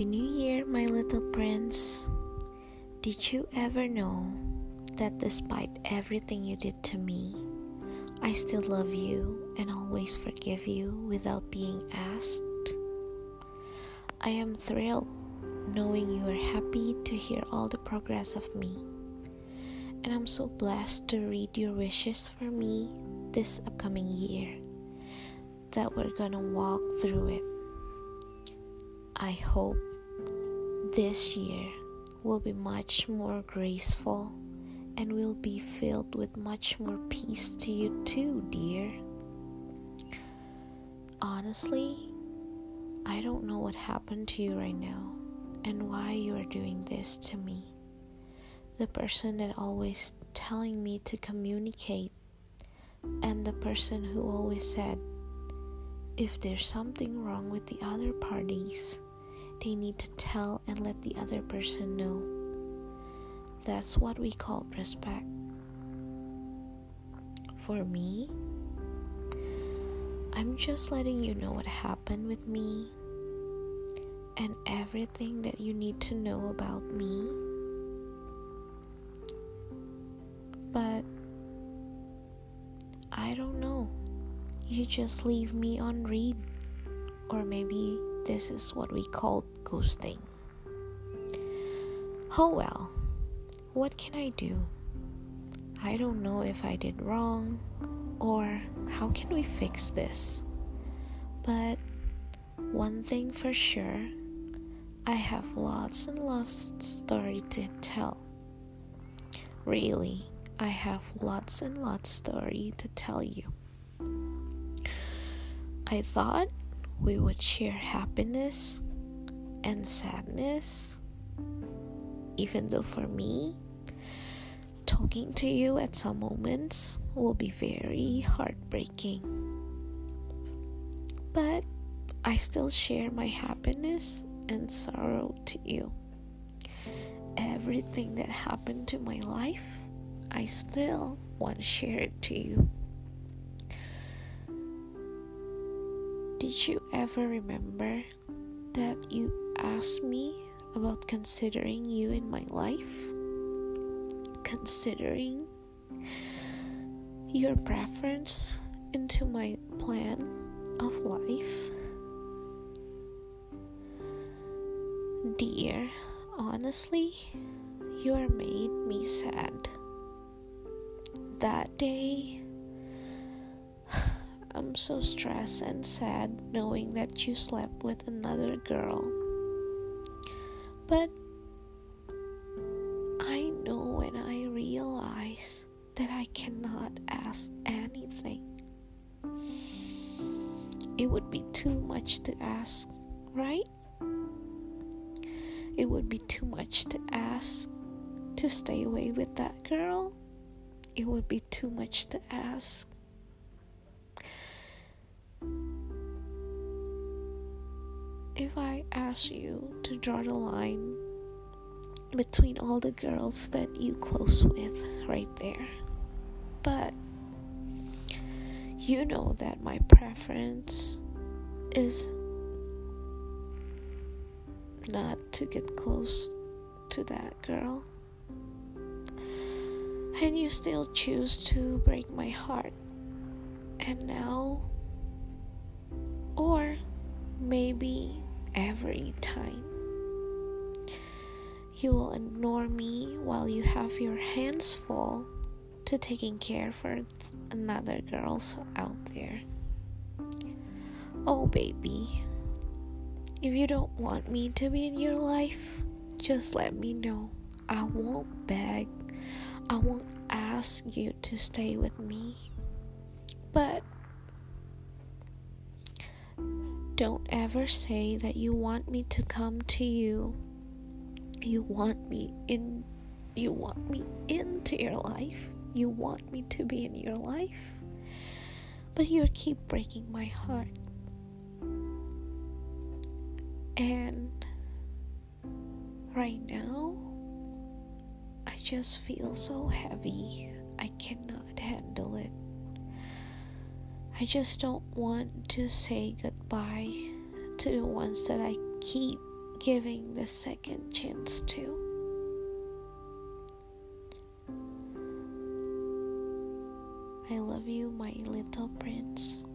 Happy New Year, my little prince. Did you ever know that despite everything you did to me, I still love you and always forgive you without being asked? I am thrilled knowing you are happy to hear all the progress of me. And I'm so blessed to read your wishes for me this upcoming year that we're gonna walk through it. I hope this year will be much more graceful and will be filled with much more peace to you too, dear. Honestly, I don't know what happened to you right now and why you are doing this to me. The person that always telling me to communicate and the person who always said if there's something wrong with the other parties they need to tell and let the other person know. That's what we call respect. For me, I'm just letting you know what happened with me and everything that you need to know about me. But I don't know. You just leave me on read, or maybe this is what we call ghosting. Oh well, what can I do? I don't know if I did wrong or how can we fix this. But one thing for sure, I have lots and lots story to tell. Really, I have lots and lots story to tell you. I thought we would share happiness and sadness. Even though for me, talking to you at some moments will be very heartbreaking. But I still share my happiness and sorrow to you. Everything that happened to my life, I still want to share it to you. Did you ever remember that you asked me about considering you in my life? Considering your preference into my plan of life? Dear, honestly, you are made me sad. That day, I'm so stressed and sad knowing that you slept with another girl. But I know when I realize that I cannot ask anything. It would be too much to ask, right? It would be too much to ask to stay away with that girl. It would be too much to ask if I ask you to draw the line between all the girls that you close with right there. But you know that my preference is not to get close to that girl. And you still choose to break my heart. And now, or maybe every time. You will ignore me while you have your hands full to taking care for another girls out there. Oh, baby, if you don't want me to be in your life, just let me know. I won't beg, I won't ask you to stay with me. But don't ever say that you want me to come to you. You want me in you want me into your life. You want me to be in your life. But you keep breaking my heart. And right now I just feel so heavy. I cannot handle it. I just don't want to say goodbye to the ones that I keep giving the second chance to. I love you, my little prince.